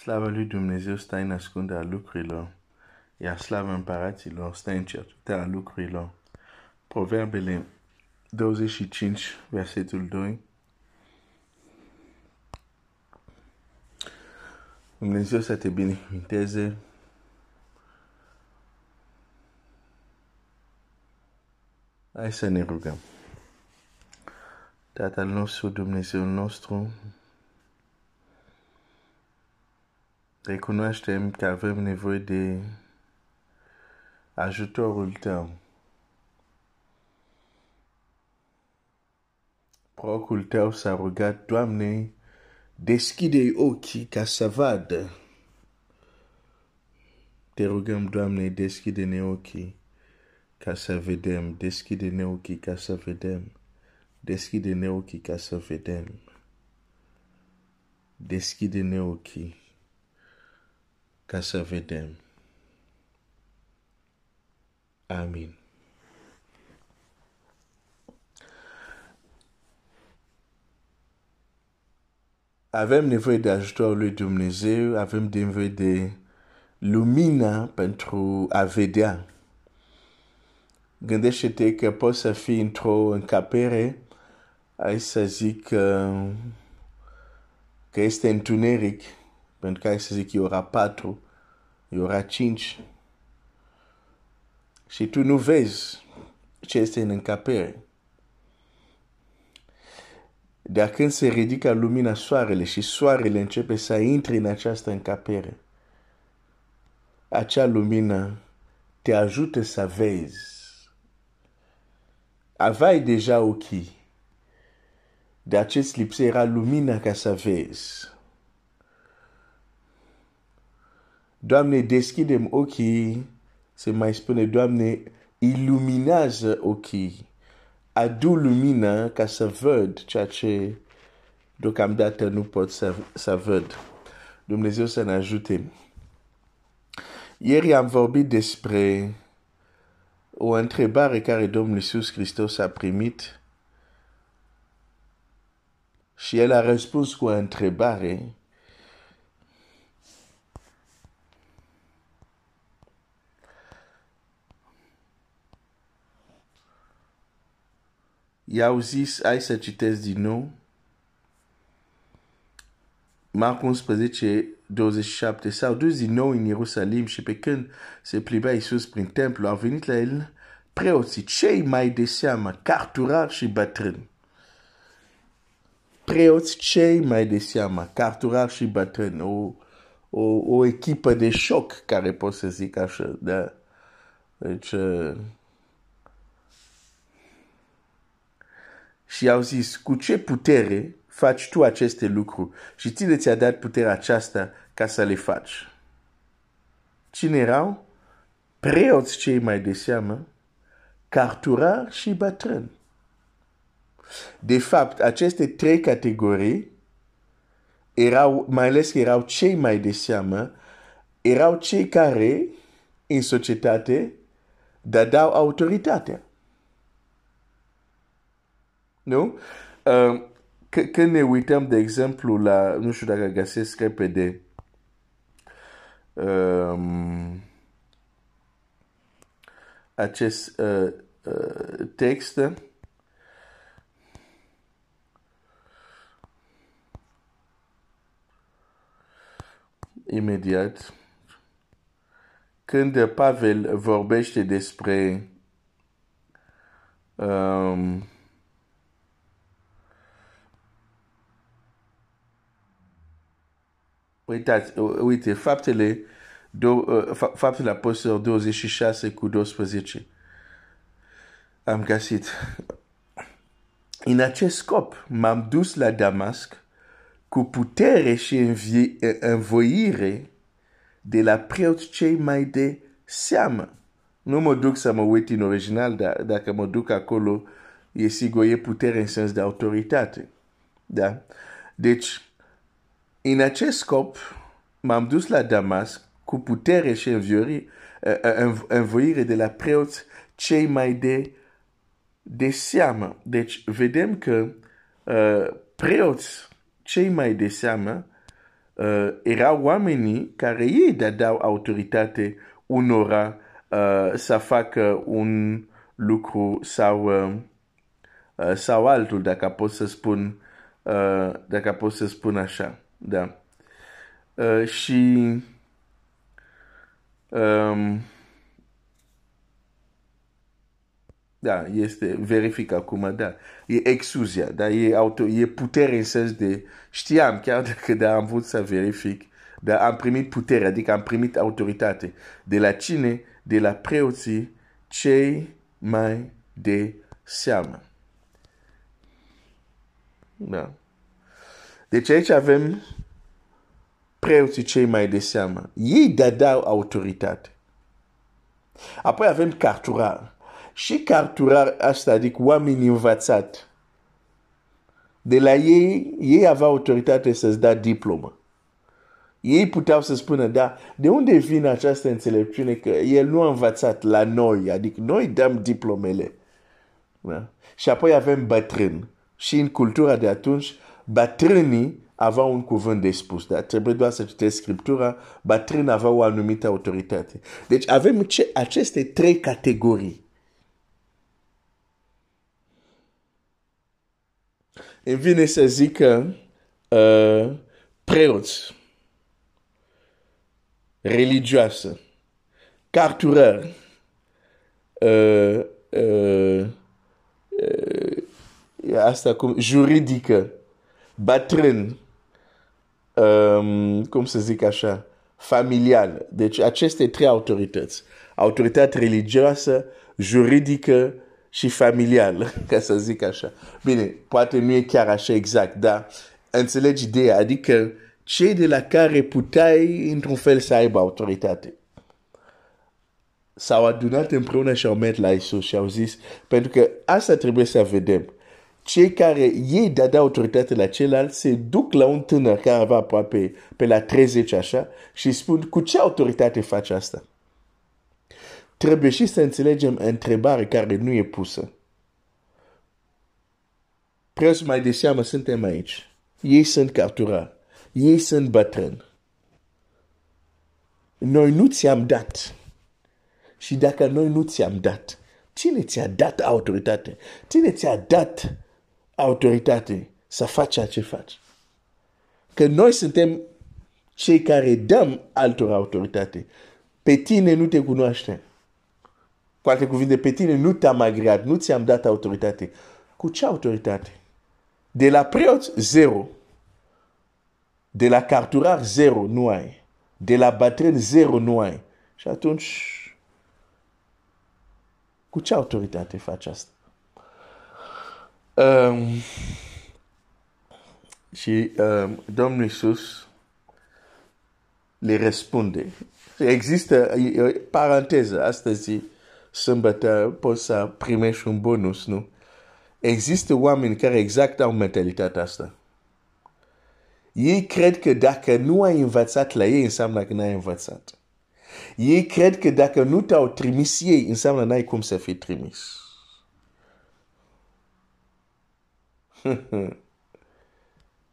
Slava lui Dumnezeu stă în ascunderea lucrurilor, iar slava împăraților stă în cercetarea lucrurilor. Proverbele 25, versetul 2. Dumnezeu să te binecuvinteze. Hai să ne rugăm. Tatăl nostru, Dumnezeu nostru, recunoaștem că avem nevoie de ajutorul tău. Procul tău s-a rugat, Doamne, deschide ochii ca să vadă. Te rugăm, Doamne, deschide-ne ochii ca să vedem, deschide-ne ochii ca să vedem, deschide-ne ochii ca să vedem, deschide-ne ochii ca să vedem. Amin. Avem nevoie de ajutorul lui Dumnezeu, avem nevoie de lumina pentru a vedea. Gândește-te că poți să fii într-o încapere, hai să zic că, că este întuneric, pentru că hai să zic e ora 4, e ora 5, și tu nu vezi ce este în încapere. Dar când se ridică lumina soarele și soarele începe să intre în această încapere, acea lumină te ajută să vezi. Aveai deja ochii, de acest lipsă era lumina ca să vezi. Doamne, deschidem ochii, se mai spune, Doamne, iluminează ochii adu lumină ca să văd ceea ce deocamdată nu pot să, să văd. Dumnezeu să ne ajute. Ieri am vorbit despre o întrebare care Domnul Iisus Hristos a primit și el a răspuns cu o întrebare i-au zis, hai să citesc din nou, Marc 11, 27, s-au dus din nou în Ierusalim și pe când se plimbea Iisus prin templu, au venit la el preoții cei mai de seamă, carturari și bătrâni. Preoți cei mai de seamă, carturari și bătrâni, o, o, o echipă de șoc, care pot să zic așa, da? Deci, uh, și au zis, cu ce putere faci tu aceste lucruri? Și cine ți-a dat puterea aceasta ca să le faci? Cine erau? Preoți cei mai de seamă, carturari și bătrâni. De fapt, aceste trei categorii erau, mai ales erau cei mai de seamă, erau cei care, în societate, dădeau autoritatea. Nu? Uh, când ne uităm, de exemplu, la, nu știu dacă găsesc repede, um, acest uh, uh, text, imediat, când Pavel vorbește despre um, Uitați, uite, faptele, do, faptele apostolilor 26 cu 12. Am găsit. În acest scop m-am dus la Damasc cu putere și învoire de la preoți cei mai de seamă. Nu mă duc să mă uit în original, dar dacă mă duc acolo, e sigur, e putere în sens de autoritate. Da? Deci, în acest scop, m-am dus la Damasc cu putere și învoire de la preoți cei mai de, de seamă. Deci, vedem că uh, preoți cei mai de seamă uh, erau oamenii care ei dădeau autoritate unora uh, să facă un lucru sau, uh, uh, sau altul, dacă pot să spun, uh, dacă pot să spun așa. Da. Uh, și um, da, este verific acum, da. E exuzia, da, e, auto, e putere în sens de, știam, chiar dacă da, am vrut să verific, dar am primit putere, adică am primit autoritate. De la cine? De la preoții cei mai de seamă. Da. Deci aici avem preoții cei mai de seamă. Ei dădeau autoritate. Apoi avem carturar. Și carturar asta, adică oameni învățat. De la ei, ei aveau autoritate să-ți da diplomă. Ei puteau să spună, da, de unde vine această înțelepciune că el nu a învățat la noi, adică noi dăm diplomele. Da? Și apoi avem bătrân. Și în cultura de atunci, bătrânii aveau un cuvânt de spus, dar trebuie doar să citești Scriptura, bătrân aveau o anumită autoritate. Deci avem ce, aceste trei categorii. Îmi vine să zic că uh, preoți, religioasă, carturări, uh, uh, uh, asta cum, juridică, bătrân, um, cum să zic așa, familial. Deci aceste trei autorități. Autoritate religioasă, juridică și familială, ca să zic așa. Bine, poate nu e chiar așa exact, dar înțelegi ideea. Adică cei de la care puteai, într-un fel, să aibă autoritate. S-au adunat împreună și au mers la Isus și au zis, pentru că asta trebuie să vedem cei care ei dădeau autoritate la celălalt se duc la un tânăr care avea aproape pe la 30 așa și spun cu ce autoritate faci asta? Trebuie și să înțelegem întrebare care nu e pusă. Preț mai de seamă suntem aici. Ei sunt capturari. Ei sunt bătrâni. Noi nu ți-am dat. Și dacă noi nu ți-am dat, cine ți-a dat autoritate? Cine ți-a dat autoritate să faci ceea ce faci? Că noi suntem cei care dăm altor autoritate. Pe tine nu te cunoaște. Cu alte cuvinte, pe tine nu te-am agreat, nu ți-am dat autoritate. Cu ce autoritate? De la preot, zero. De la carturar, zero, nu ai. De la bătrân, zero, nu ai. Și atunci, cu ce autoritate faci asta? Um, și um, Domnul Iisus le răspunde. Există, paranteză, astăzi, sâmbătă, poți să primești un bonus, nu? Există oameni care exact au mentalitatea asta. Ei cred că dacă nu ai învățat la ei, înseamnă că n-ai învățat. Ei cred că dacă nu te-au trimis ei, înseamnă n-ai cum să fii trimis.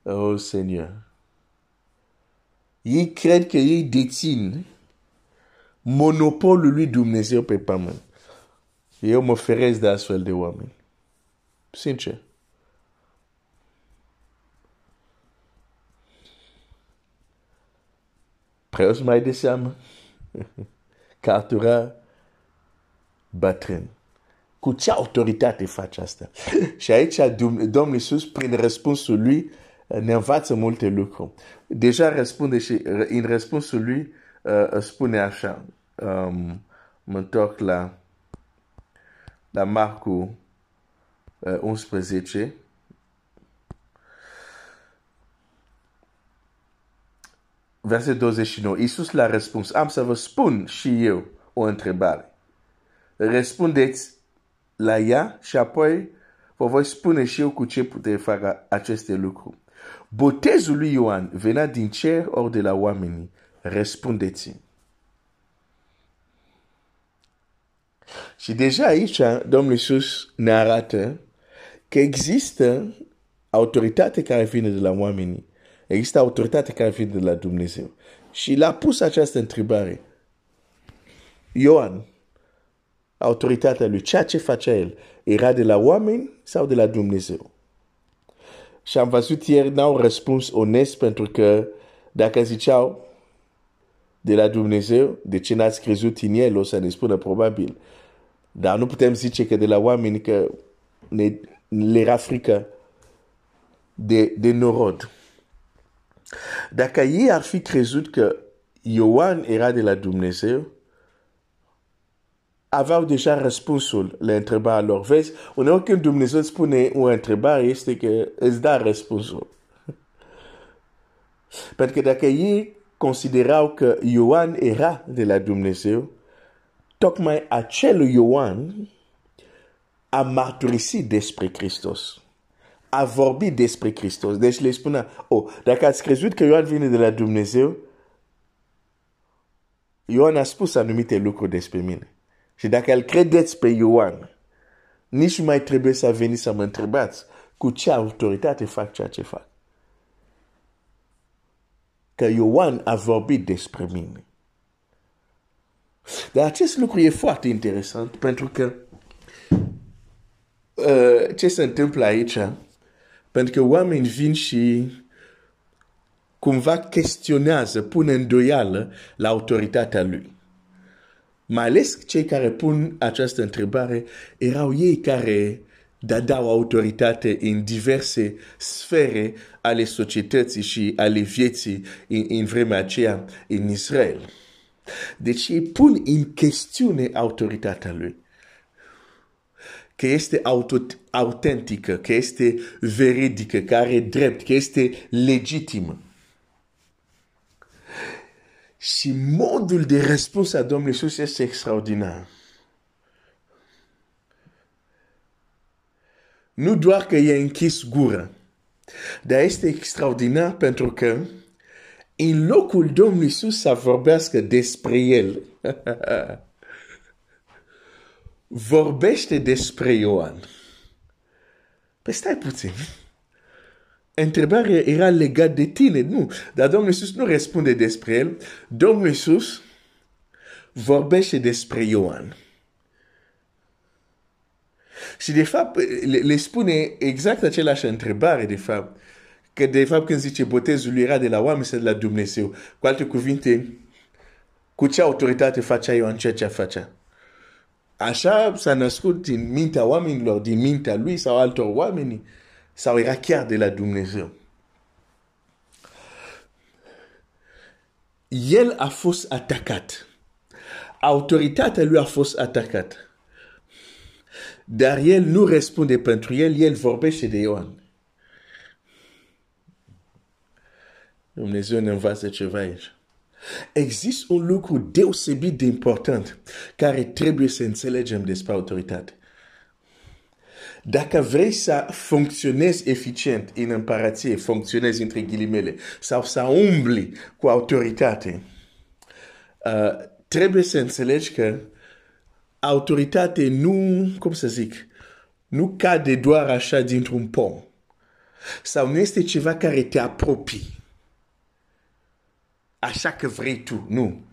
oh, Seigneur. Ei cred că ei dețin monopolul lui Dumnezeu pe pământ. Eu mă feresc de astfel de oameni. Sincer. Preoți mai de seamă. Cartura bătrân. Cu ce autoritate face asta? și aici Domnul Iisus, prin răspunsul lui, ne învață multe lucruri. Deja răspunde și în răspunsul lui uh, spune așa, um, mă întorc la, la Marcu uh, 11, verset 29. Iisus l-a răspuns, am să vă spun și eu o întrebare. Răspundeți la ea și apoi vă voi spune și eu cu ce puteți face aceste lucruri. Botezul lui Ioan venea din cer ori de la oameni. Răspundeți. Și deja aici Domnul Iisus ne arată că există autoritate care vine de la oameni. Există autoritate care vine de la Dumnezeu. Și l-a pus această întrebare. Ioan, autoritatea lui, ceea ce facea el, era de la oameni sau de la Dumnezeu? Și am văzut ieri, n-au răspuns onest pentru că dacă ziceau de la Dumnezeu, de ce n-ați crezut în el, o să ne spună probabil. Dar nu putem zice că de la oameni că ne, le era frică de, de norod. Dacă ei ar fi crezut că Ioan era de la Dumnezeu, aveau deja răspunsul la întrebarea lor. Vezi, uneori când Dumnezeu spune o întrebare, este că îți da răspunsul. Pentru că dacă ei considerau că Ioan era de la Dumnezeu, tocmai acel Ioan a mărturisit despre Hristos. A vorbit despre Hristos. Deci le spunea, oh, dacă ați crezut că Ioan vine de la Dumnezeu, Ioan a spus anumite lucruri despre mine. Și dacă îl credeți pe Ioan, nici mai trebuie să veniți să mă întrebați cu ce autoritate fac ceea ce fac. Că Ioan a vorbit despre mine. Dar acest lucru e foarte interesant pentru că uh, ce se întâmplă aici? Pentru că oamenii vin și cumva chestionează, pun îndoială la autoritatea lui. Mai ales cei care pun această întrebare erau ei care dădeau autoritate în diverse sfere ale societății și ale vieții în, în vremea aceea în Israel. Deci ei pun în chestiune autoritatea lui. Că este autentică, că este veridică, că are drept, că este legitimă. Și modul de răspuns a Domnului Iisus este extraordinar. Nu doar că e închis gura, dar este extraordinar pentru că în locul Domnului Iisus să vorbească despre El, vorbește despre Ioan. Păi stai puțin întrebarea era legată de tine, nu. Dar Domnul Iisus nu răspunde despre el. Domnul Iisus vorbește despre Ioan. Și de fapt le, le spune exact același întrebare, de fapt. Că de fapt când zice botezul era de la oameni sau de la Dumnezeu. Cu alte cuvinte, cu ce autoritate facea Ioan ceea ce facea? Așa s-a născut din mintea oamenilor, din mintea lui sau altor oameni sau era chiar de la Dumnezeu. El a fost atacat. Autoritatea lui a fost atacat. Dar el nu răspunde pentru el, el vorbește de Ioan. Dumnezeu ne învață ceva aici. Există un lucru deosebit de important care trebuie să înțelegem despre autoritate. Dacă vrei să funcționezi eficient în împărație, funcționezi între ghilimele, sau să umbli cu autoritate, uh, trebuie să înțelegi că autoritate nu, cum să zic, nu cade doar așa dintr-un pom. Sau nu este ceva care te apropii. Așa că vrei tu, nu.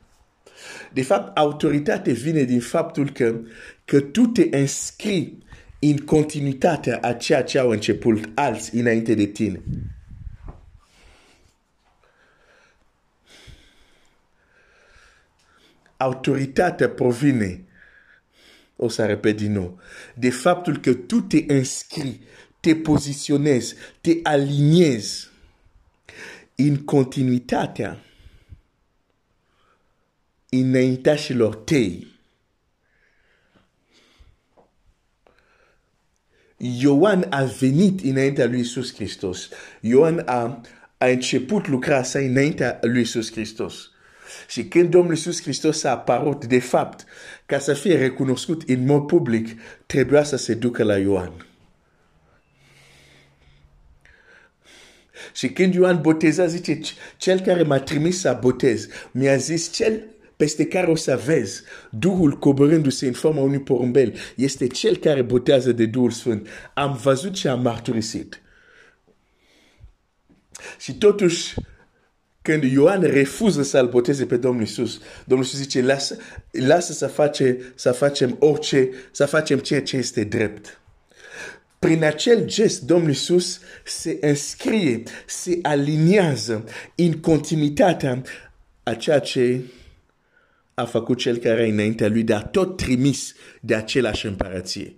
De fapt, autoritate vine din faptul că, că tu te înscrii în continuitatea a ceea ce au început alți înainte de tine. Autoritatea provine, o să repet din nou, de faptul că tu te înscrii, te poziționezi, te aliniezi în continuitatea înaintașilor tăi. Ioan a venit înaintea lui Iisus Hristos. Ioan a, a început lucra sa înaintea lui Iisus Hristos. Și când Domnul Iisus Hristos a apărut, de fapt, ca să fie recunoscut în mod public, trebuia să se ducă la Ioan. Și când Ioan boteza, zice, cel care m-a trimis să botez, mi-a zis, cel peste care o să vezi Duhul coborându-se în forma unui porumbel. Este cel care botează de Duhul Sfânt. Am văzut și am marturisit. Și totuși, când Ioan refuză să-L boteze pe Domnul Isus, Domnul Isus zice, lasă, lasă să, face, să facem orice, să facem ceea ce este drept. Prin acel gest, Domnul Isus se înscrie, se aliniază în continuitatea a ceea ce a făcut cel care înaintea lui, dar tot trimis de același împărăție.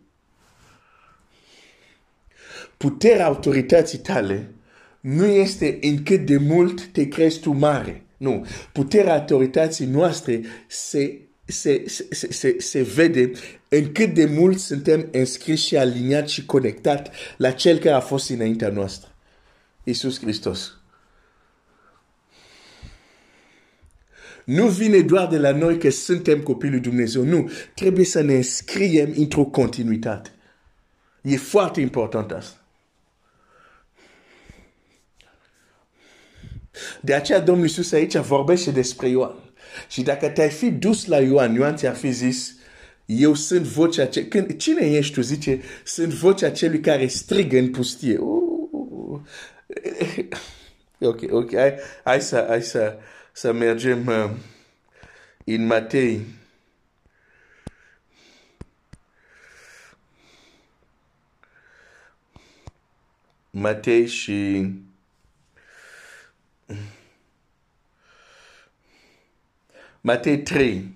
Puterea autorității tale nu este în cât de mult te crezi tu mare. Nu. Puterea autorității noastre se, se, se, se, se vede în cât de mult suntem înscriși și aliniați și conectați la cel care a fost înaintea noastră. Iisus Hristos. Nu vine doar de la noi că suntem copii lui Dumnezeu. Nu. Trebuie să ne înscriem într-o continuitate. E foarte important asta. De aceea Domnul Iisus aici vorbește despre Ioan. Și dacă te-ai fi dus la Ioan, Ioan ți-ar fi zis, eu sunt vocea ce... Când, cine ești tu? Zice, sunt vocea celui care strigă în pustie. Uh, ok, ok, hai, hai, să, hai să, să mergem uh, în Matei. Matei și Matei 3,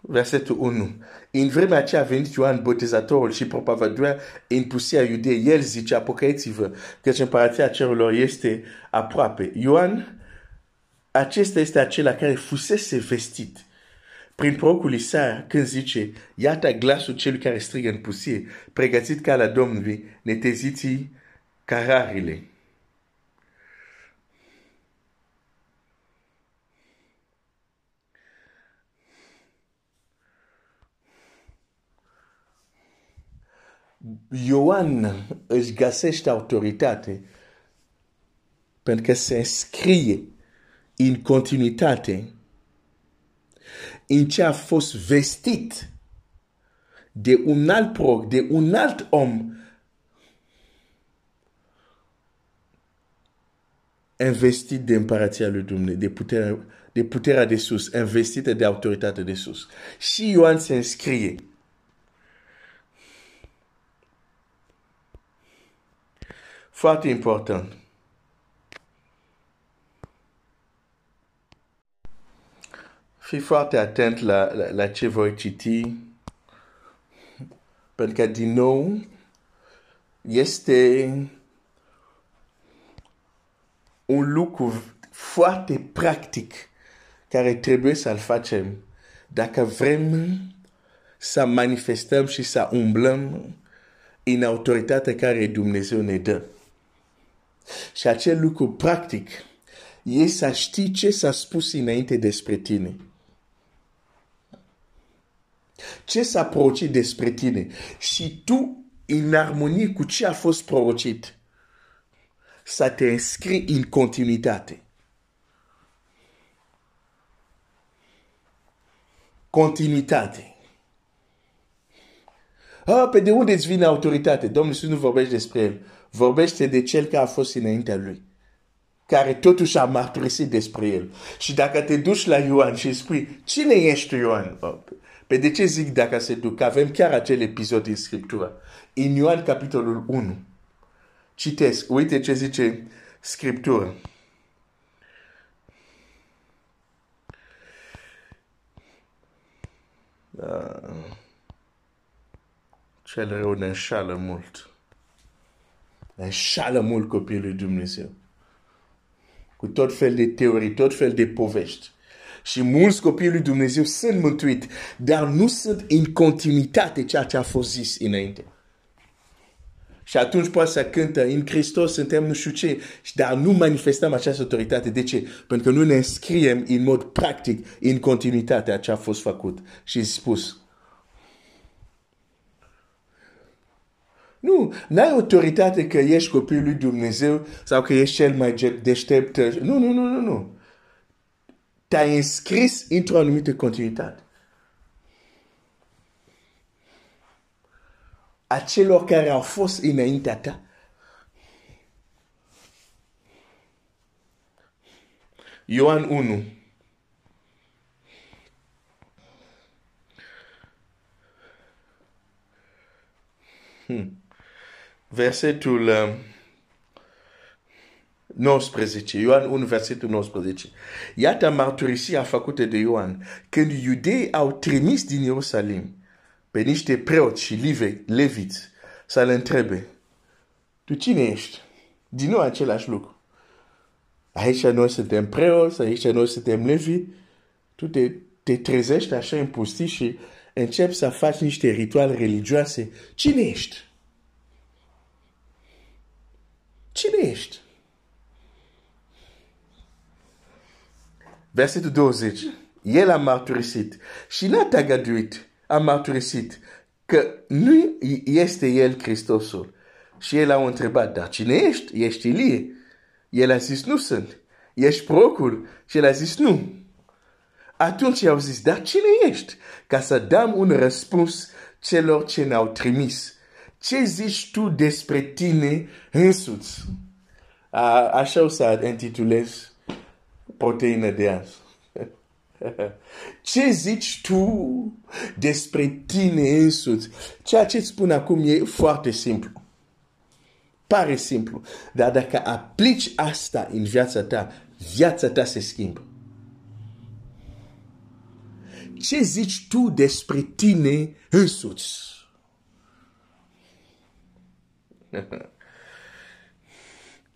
versetul 1. În vremea aceea a venit Ioan Botezatorul și propovăduia în pusia iudei. El zice, apocăiți-vă, căci împărația cerurilor este aproape. Ioan, acesta este acela care fusese vestit prin procul Isaia când zice, iată glasul celui care strigă în pusie, pregătit ca la Domnului, neteziți cararile. Ioan își găsește autoritate pentru că se înscrie în continuitate în ce a fost vestit de un alt prog, de un alt om investit de împărația lui Dumnezeu, de puterea, de puterea de sus, investită de autoritate de sus. Și Ioan se înscrie Foarte important. Fii foarte atent la, la, la ce voi citi, pentru că, din nou, este un lucru foarte practic care trebuie să-l facem dacă vrem să manifestăm și să umblăm în autoritatea care Dumnezeu ne dă. Și acel lucru practic e să știi ce s-a spus înainte despre tine. Ce s-a prorocit despre tine. Și tu, în armonie cu ce a fost prorocit, să te înscrii în continuitate. Continuitate. Ah, pe de unde îți vine autoritate? Domnul Iisus nu vorbește despre el vorbește de cel care a fost înaintea lui, care totuși a marturisit despre el. Și dacă te duci la Ioan și spui, cine ești tu, Ioan? Pe de ce zic dacă se duc? Avem chiar acel episod din Scriptură. În Ioan capitolul 1. Citesc, uite ce zice Scriptură. Uh, cel rău ne înșală mult înșală mult copiii lui Dumnezeu. Cu tot fel de teorii, tot fel de povești. Și mulți copii lui Dumnezeu sunt mântuiți, dar nu sunt în continuitate ceea ce a fost zis înainte. Și atunci poate să cântă, în Hristos suntem nu știu ce, dar nu manifestăm această autoritate. De ce? Pentru că nu ne înscriem în mod practic în continuitate a ce a fost făcut și spus. Nu, n-ai autoritate că ești copilul lui Dumnezeu sau că ești cel mai deștept. Nu, nu, nu, nu, nu te-ai înscris într-o anumită continuitate. A celor care au fost înaintea ta. Ioan 1. Hmm. Versetul um, 19, Ioan 1, versetul 19. Iată mărturisia făcută de Ioan. Când iudei au trimis din Ierusalim pe niște preoți și leviți să le întrebe, tu cine ești? Din nou același lucru. Aici noi suntem preoți, aici noi suntem levi. Tu te, te trezești așa în pustii și începi să faci niște rituale religioase. Cine ești? Cine ești? Versetul 20. El a mărturisit și n-a tagaduit, a mărturisit că nu este el Hristosul. Și el a întrebat, dar cine ești? Ești Ilie? El a zis, nu sunt. Ești procul? Și el a zis, nu. Atunci au zis, dar cine ești? Ca să dăm un răspuns celor ce ne-au trimis. Ce zici tu despre tine însuți? A, așa o să intitulez proteină de azi. Ce zici tu despre tine însuți? Ceea ce îți spun acum e foarte simplu. Pare simplu, dar dacă aplici asta în viața ta, viața ta se schimbă. Ce zici tu despre tine însuți?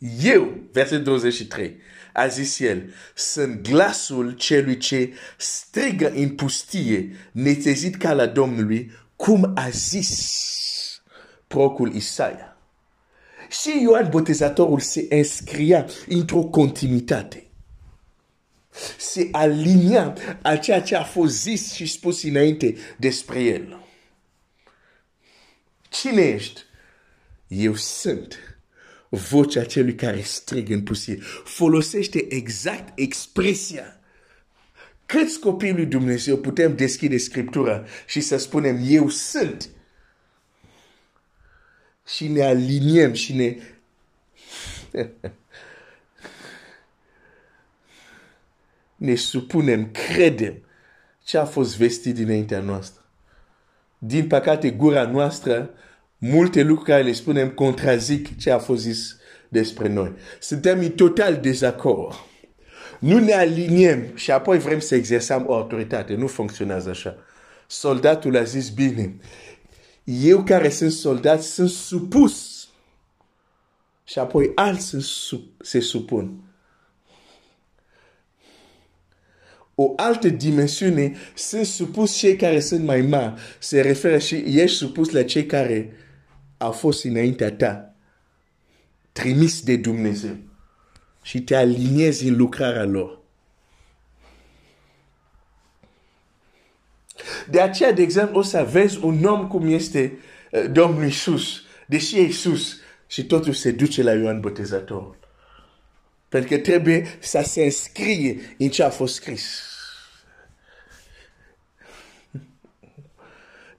Eu, verset 23, a zis el, sunt glasul celui ce strigă în pustie, netezit ca la Domnului, cum a zis procul Isaia. Și Ioan Botezatorul se înscria într-o continuitate. Se alinia a ceea ce a fost zis și spus înainte despre el. Cine ești? Eu sunt vocea celui care strigă în pustie. Folosește exact expresia. Câți copii lui Dumnezeu putem deschide Scriptura și să spunem, eu sunt și ne aliniem și ne... ne supunem, credem ce a fost vestit dinaintea noastră. Din păcate, gura noastră, multe lucruri care le spunem contrazic ce a fost zis despre noi. Suntem în total dezacord. Nu ne aliniem și apoi vrem să exersăm o autoritate. Nu funcționează așa. Soldatul a zis bine eu care sunt soldat sunt supus. Și apoi alții se supun. O altă dimensiune sunt supus cei care sunt mai mari. Se referă și ești supus la cei care au fost înaintea ta. Trimis de Dumnezeu. Și te aliniezi în lucrarea lor. De aceea, de exemplu, o să vezi un om cum este uh, Domnul Iisus, deși e Iisus, și totul se duce la Ioan Botezatorul. Pentru că trebuie să se înscrie în ce a fost scris.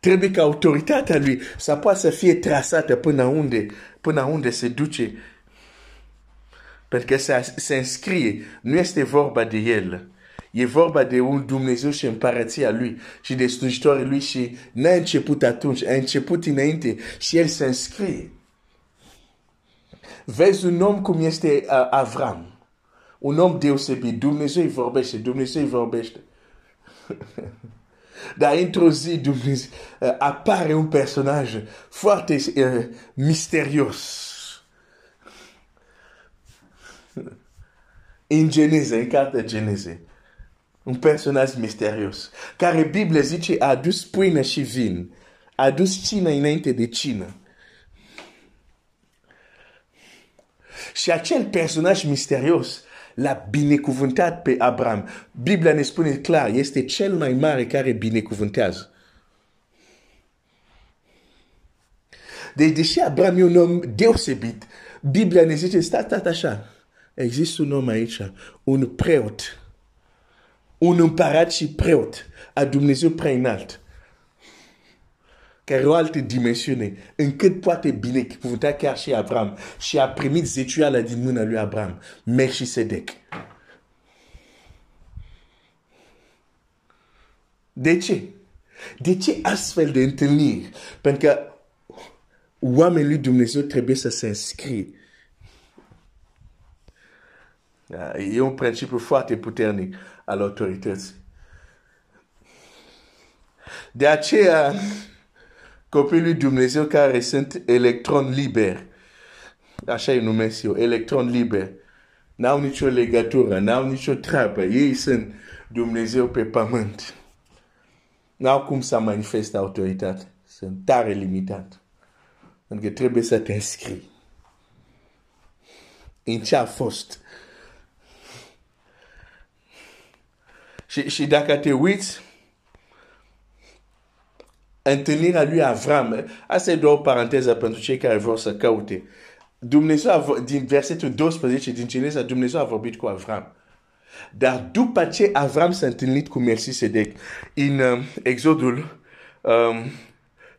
Trebuie autoritatea lui să poată să fie trasată până unde, până unde se duce. Pentru că se înscrie, nu este vorba de el. E vorba de un Dumnezeu și împărăția lui și de slujitorii lui și n-a început atunci, a început înainte și el se înscrie. Vezi un om cum este uh, Avram. Un om deosebit. Dumnezeu îi vorbește, Dumnezeu îi vorbește. Dar într-o zi Dumnezeu, uh, apare un personaj foarte uh, misterios. În Geneze, în cartea Geneze un personaj misterios, care Biblia zice a adus pâine și vin, a adus cină înainte de cină. Și acel personaj misterios l-a binecuvântat pe Abraham. Biblia ne spune clar, este cel mai mare care binecuvântează. Deci, deși Abraham e un om deosebit, Biblia ne zice, stat, stat așa, există un om aici, un preot, un împărat și preot a Dumnezeu prea înalt, care Roal te dimensiune, încât poate bine putea chiar și Abraham. Și a primit zeciuiala din mâna lui Abraham, Melchisedec. De ce? De ce astfel de întâlniri? Pentru că oamenii lui Dumnezeu trebuie să se înscrie. Da, e un principiu foarte puternic al autorității. De aceea, copiii lui Dumnezeu care sunt electron liber, așa îi numesc eu, electron liber, n-au nicio legătură, n-au nicio treabă, ei sunt Dumnezeu pe pământ. N-au cum să manifeste autoritate, sunt tare limitat. Pentru că trebuie să te înscrii în ce a fost. Și, și dacă te uiți, întâlnirea lui Avram, asta e doar o paranteză pentru cei care vor să caute. Dumnezeu, a, din versetul 12 din Geneza, Dumnezeu a vorbit cu Avram. Dar după ce Avram s-a întâlnit cu Melchisedec, în uh, Exodul um,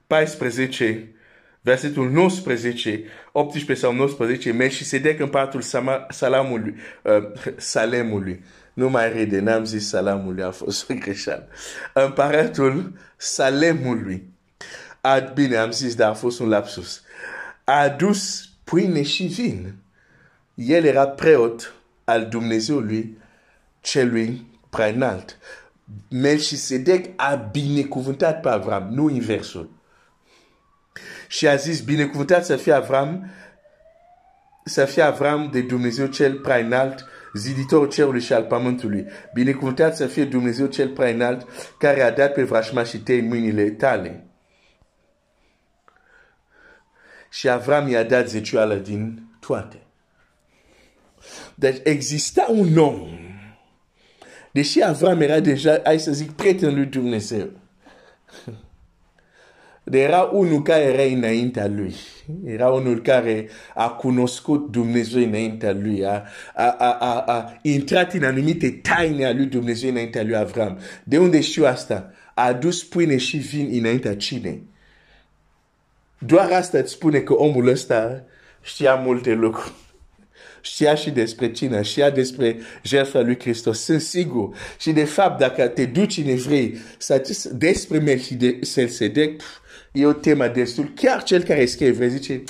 14, versetul 19, 18 sau 19, Melchisedec împăratul Salamului, uh, Salemului, nu mai rede, n-am zis Salamului, a fost o greșeală. Împăratul Salemului, a, bine, am zis, dar a fost un lapsus, a adus pâine și vin. El era preot al Dumnezeului celui prea înalt. Melchisedec a binecuvântat pe Avram, nu inversul. Și a zis, binecuvântat să fie Avram, să fie Avram de Dumnezeu cel prea înalt, ziditor cerului și al pământului. Binecuvântat să fie Dumnezeu cel prea înalt, care a dat pe vrașmașii tăi în mâinile tale. Și Avram i-a dat zecioală din toate. Deci exista un om Deși Avram era deja, hai să zic, prieten lui Dumnezeu. Era unul care era înaintea lui. Era unul care a cunoscut Dumnezeu înaintea lui. A, a, a, a, a intrat în anumite taine a lui Dumnezeu înaintea lui Avram. De unde știu asta? A adus pâine și vin înaintea cinei. Doar asta îți spune că omul ăsta știa multe lucruri știa și despre cine, știa despre jertfa lui Hristos. Sunt sigur. Și de fapt, dacă te duci în evrei despre Melchizedek, e o temă destul. Chiar cel care scrie evrei zice,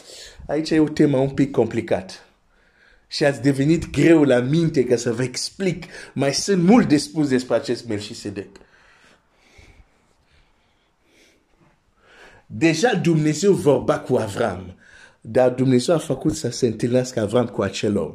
aici e o temă un pic complicat. Și ați devenit greu la minte ca să vă explic. Mai sunt mult de spus despre acest Melchizedek. Deja Dumnezeu vorba cu Avram. Dar Dumnezeu a făcut să se întâlnească Avram cu acel om.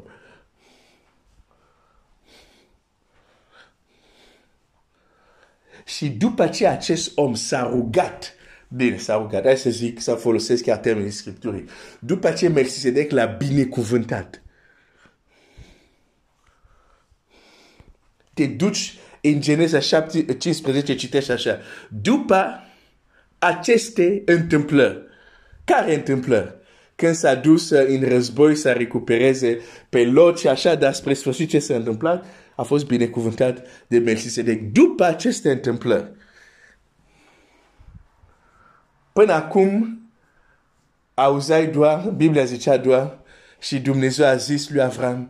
Și după ce acest om s-a rugat, bine, s-a rugat, hai să zic, să folosesc chiar termenii Scripturii, după ce Melchisedec l-a binecuvântat, te duci în Geneza 15, citești așa, după aceste întâmplări, care întâmplări? când s-a dus în război să recupereze pe lot și așa, dar spre sfârșit ce s-a întâmplat, a fost binecuvântat de Melchisedec. După aceste întâmplări, până acum, auzeai doar, Biblia zicea doar, și Dumnezeu a zis lui Avram,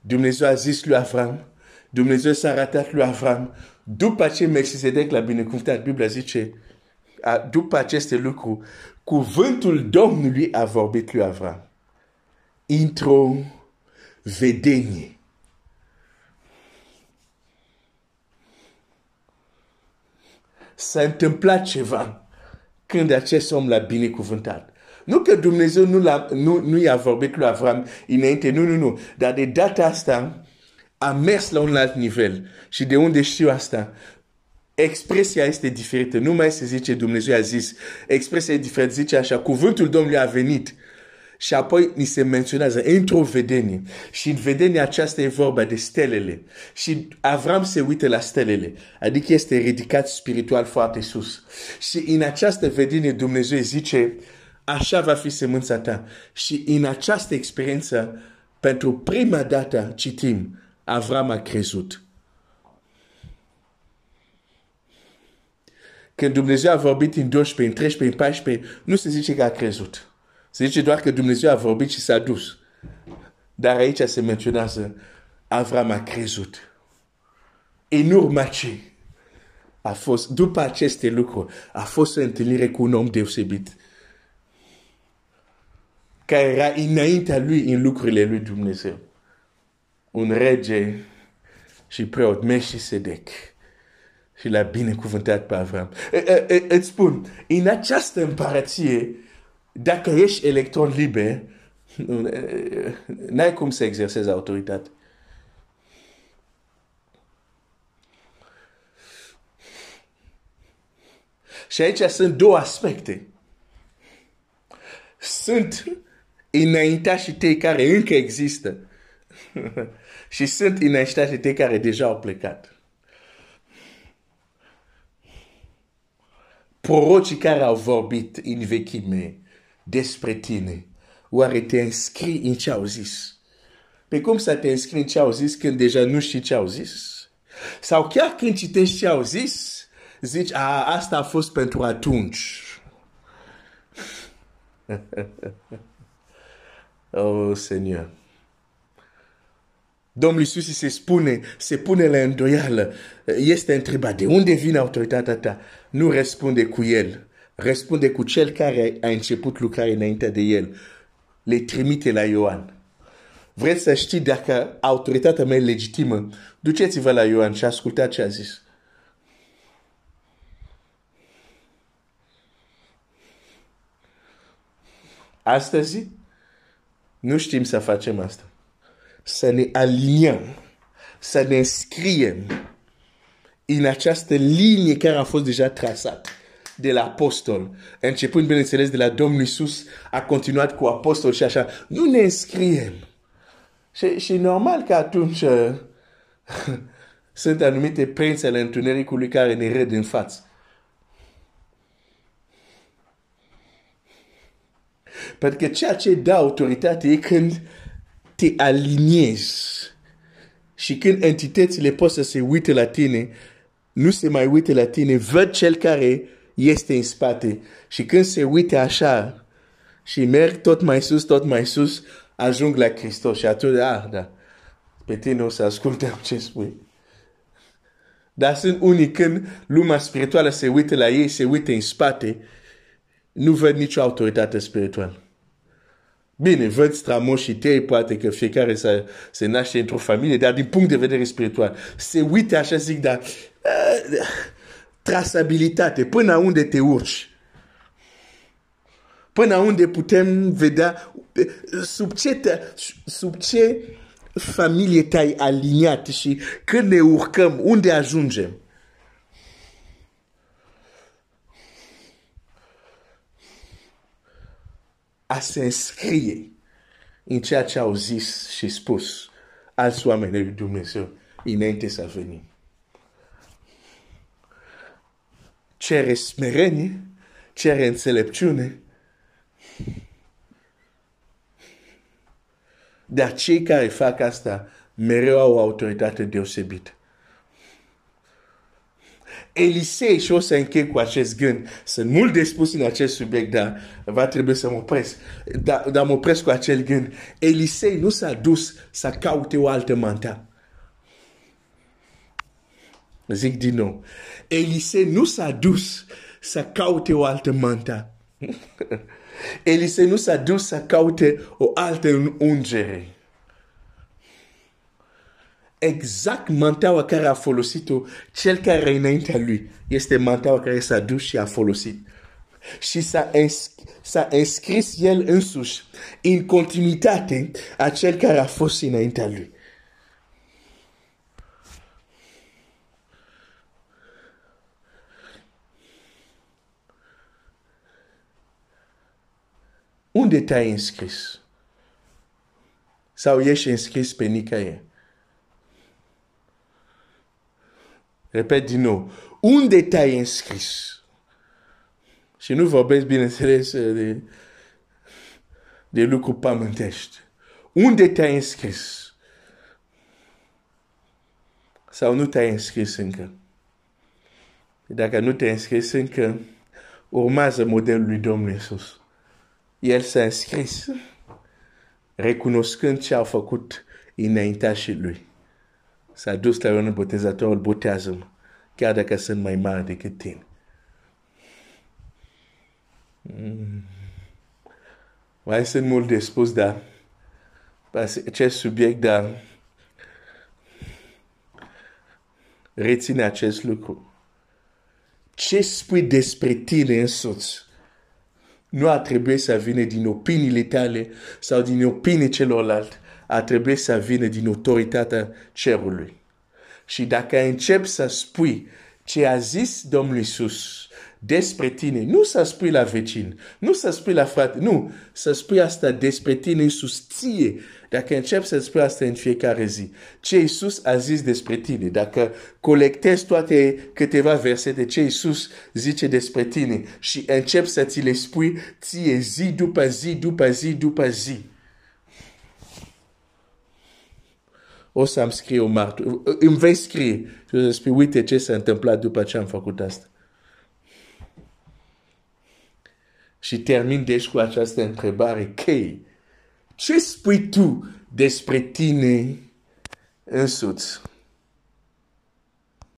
Dumnezeu a zis lui Avram, Dumnezeu s-a arătat lui Avram, după ce Melchisedec l-a binecuvântat, Biblia zice, după aceste lucruri, cuvântul Domnului a vorbit lui Avram. Într-o vedenie. S-a întâmplat ceva când acest om l-a binecuvântat. Nu că Dumnezeu nu, l-a, nu, nu i-a vorbit lui Avram înainte, nu, nu, nu. Dar de data asta a mers la un alt nivel. Și de unde știu asta? expresia este diferită. Nu mai se zice Dumnezeu a zis. Expresia e diferită. Zice așa, cuvântul Domnului a venit. Și apoi ni se menționează într-o vedenie. Și în vedenia aceasta e vorba de stelele. Și Avram se uită la stelele. Adică este ridicat spiritual foarte sus. Și în această vedenie Dumnezeu zice, așa va fi semânța ta. Și în această experiență, pentru prima dată, citim, Avram a crezut. Când Dumnezeu a vorbit în 12, în 13, în 14, nu se zice că a crezut. Se zice doar că Dumnezeu a vorbit și s-a dus. Dar aici se menționează Avram a crezut. În urma ce? a fost, după aceste lucruri, a fost o întâlnire cu un om deosebit care era înaintea lui în lucrurile lui Dumnezeu. Un rege și preot Meșisedec și l-a binecuvântat pe Avram. Îți spun, în această împărăție, dacă ești electron liber, n-ai cum să exersezi autoritate. Și aici sunt două aspecte. Sunt înaintașii tăi care încă există și sunt înaintașii tăi care deja au plecat. Prorocii care au vorbit în vechime despre tine, oare te înscrii în ce au zis? Pe cum să te înscrii în ce au zis când deja nu știi ce au zis? Sau chiar când citești ce au zis, zici, a, asta a fost pentru atunci. oh, Seigneur. Domnul Iisus se spune, se pune la îndoială, este întrebat de unde vine autoritatea ta? Nu răspunde cu el, răspunde cu cel care a început lucrarea înainte de el. Le trimite la Ioan. Vreți să știți dacă autoritatea mea e legitimă? Duceți-vă la Ioan și ascultați ce a zis. Astăzi, nu știm să facem asta. Să ne aliniem, să ne înscriem în această linie care a fost deja trasată de la apostol. Începând, bineînțeles, de la Domnul Iisus, a continuat cu apostol și așa. Nu ne înscriem. Și, și normal că atunci uh, sunt anumite prinți ale întunericului care ne red în față. Pentru că ceea ce dă autoritate e când te aliniezi. Și când entitățile pot să se uite la tine, nu se mai uite la tine, văd cel care este în spate. Și când se uite așa și merg tot mai sus, tot mai sus, ajung la Hristos. Și atunci, ah, da, pe tine o să ascultăm ce spui. Dar sunt unii când lumea spirituală se uită la ei, se uită în spate, nu văd nicio autoritate spirituală. Bine, văd stramoșii tăi, poate că fiecare se, se naște într-o familie, dar din punct de vedere spiritual, se uită așa, zic, dar uh, trasabilitate, până unde te urci. Până unde putem vedea sub ce, te, sub ce familie te-ai aliniat și când ne urcăm, unde ajungem. a se înscrie în ceea ce au zis și spus alți oameni lui Dumnezeu înainte să venim. Cere smerenie, cere înțelepciune, dar cei care fac asta mereu au o autoritate deosebită. Elisei, și o să închei cu acest gând, sunt mult de spus în acest subiect, dar va trebui să mă opresc. Dar, dar mă opresc cu acel gând. Elisei nu s-a dus să caute o altă manta. Zic din nou. Elisei nu s-a dus să caute o altă manta. Elisei nu s-a dus să caute o altă ungere exact manteaua care a folosit-o cel care e înaintea lui. Este manteaua care s-a dus și a folosit. Și s-a, s-a înscris el însuși în continuitate a cel care a fost înaintea lui. Unde te-ai înscris? Sau ești înscris pe nicăieri? Repet din nou. Unde te-ai înscris? Și nu vorbesc, bineînțeles, de, de lucruri pământești. Unde te-ai înscris? Sau nu te-ai înscris încă? Dacă nu te-ai înscris încă, urmează modelul lui Domnul Iisus. El s-a înscris recunoscând ce a făcut înaintea și lui. S-a dus la Ioan Botezatorul, botează-mă. chiar dacă sunt mai mari decât tine. Mm. Mai sunt mult de spus, dar acest subiect, dar reține acest lucru. Ce spui despre tine însuți nu a trebuit să vină din opiniile tale sau din opinii celorlalți, a trebuit să vină din autoritatea cerului. Și dacă încep să spui ce a zis Domnul Iisus despre tine, nu să spui la vecin, nu să spui la frate, nu, să spui asta despre tine Iisus ție. Dacă încep să spui asta în fiecare zi, ce Iisus a zis despre tine, dacă colectezi toate câteva versete ce Iisus zice despre tine și încep să ți le spui ție zi după zi, după zi, după zi, o să-mi scrie o martă, îmi vei scrie și o să spui, uite ce s-a întâmplat după ce am făcut asta. Și termin deci cu această întrebare chei. Ce spui tu despre tine însuți?